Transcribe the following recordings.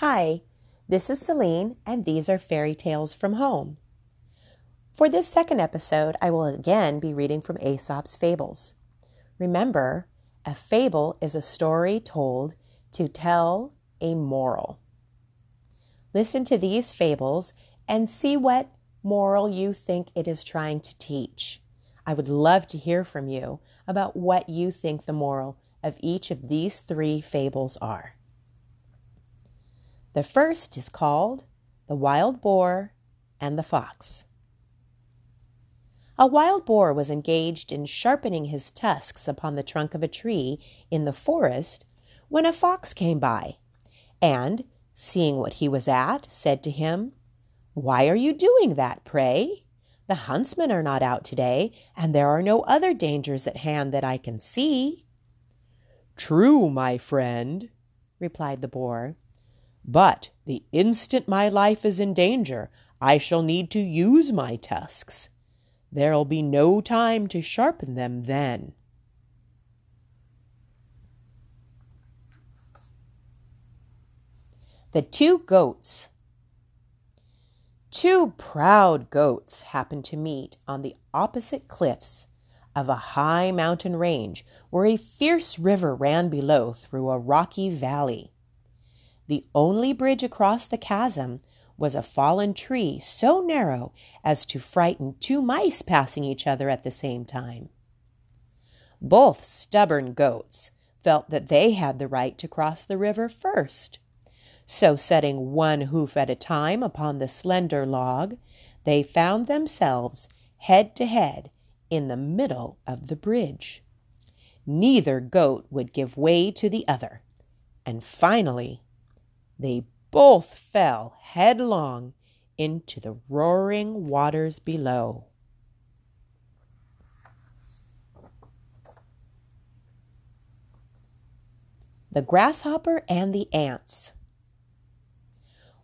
Hi, this is Celine, and these are Fairy Tales from Home. For this second episode, I will again be reading from Aesop's Fables. Remember, a fable is a story told to tell a moral. Listen to these fables and see what moral you think it is trying to teach. I would love to hear from you about what you think the moral of each of these three fables are. The first is called The Wild Boar and the Fox. A wild boar was engaged in sharpening his tusks upon the trunk of a tree in the forest when a fox came by, and, seeing what he was at, said to him, Why are you doing that, pray? The huntsmen are not out today, and there are no other dangers at hand that I can see. True, my friend, replied the boar. But the instant my life is in danger, I shall need to use my tusks. There'll be no time to sharpen them then. The Two Goats Two proud goats happened to meet on the opposite cliffs of a high mountain range where a fierce river ran below through a rocky valley. The only bridge across the chasm was a fallen tree so narrow as to frighten two mice passing each other at the same time. Both stubborn goats felt that they had the right to cross the river first. So, setting one hoof at a time upon the slender log, they found themselves head to head in the middle of the bridge. Neither goat would give way to the other, and finally they both fell headlong into the roaring waters below. The Grasshopper and the Ants.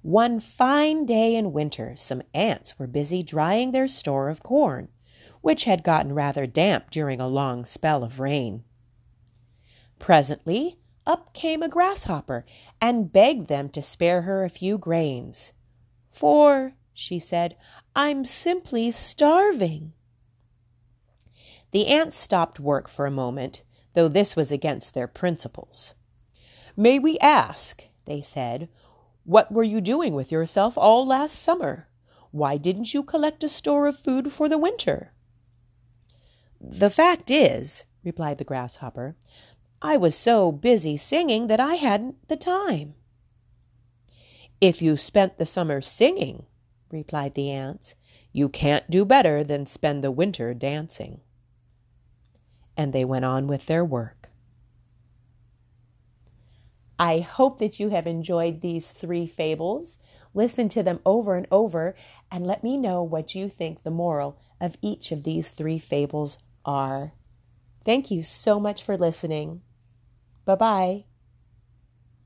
One fine day in winter, some ants were busy drying their store of corn, which had gotten rather damp during a long spell of rain. Presently, up came a grasshopper and begged them to spare her a few grains. For, she said, I'm simply starving. The ants stopped work for a moment, though this was against their principles. May we ask, they said, what were you doing with yourself all last summer? Why didn't you collect a store of food for the winter? The fact is, replied the grasshopper, I was so busy singing that I hadn't the time. If you spent the summer singing, replied the ants, you can't do better than spend the winter dancing. And they went on with their work. I hope that you have enjoyed these three fables. Listen to them over and over and let me know what you think the moral of each of these three fables are. Thank you so much for listening. Bye bye.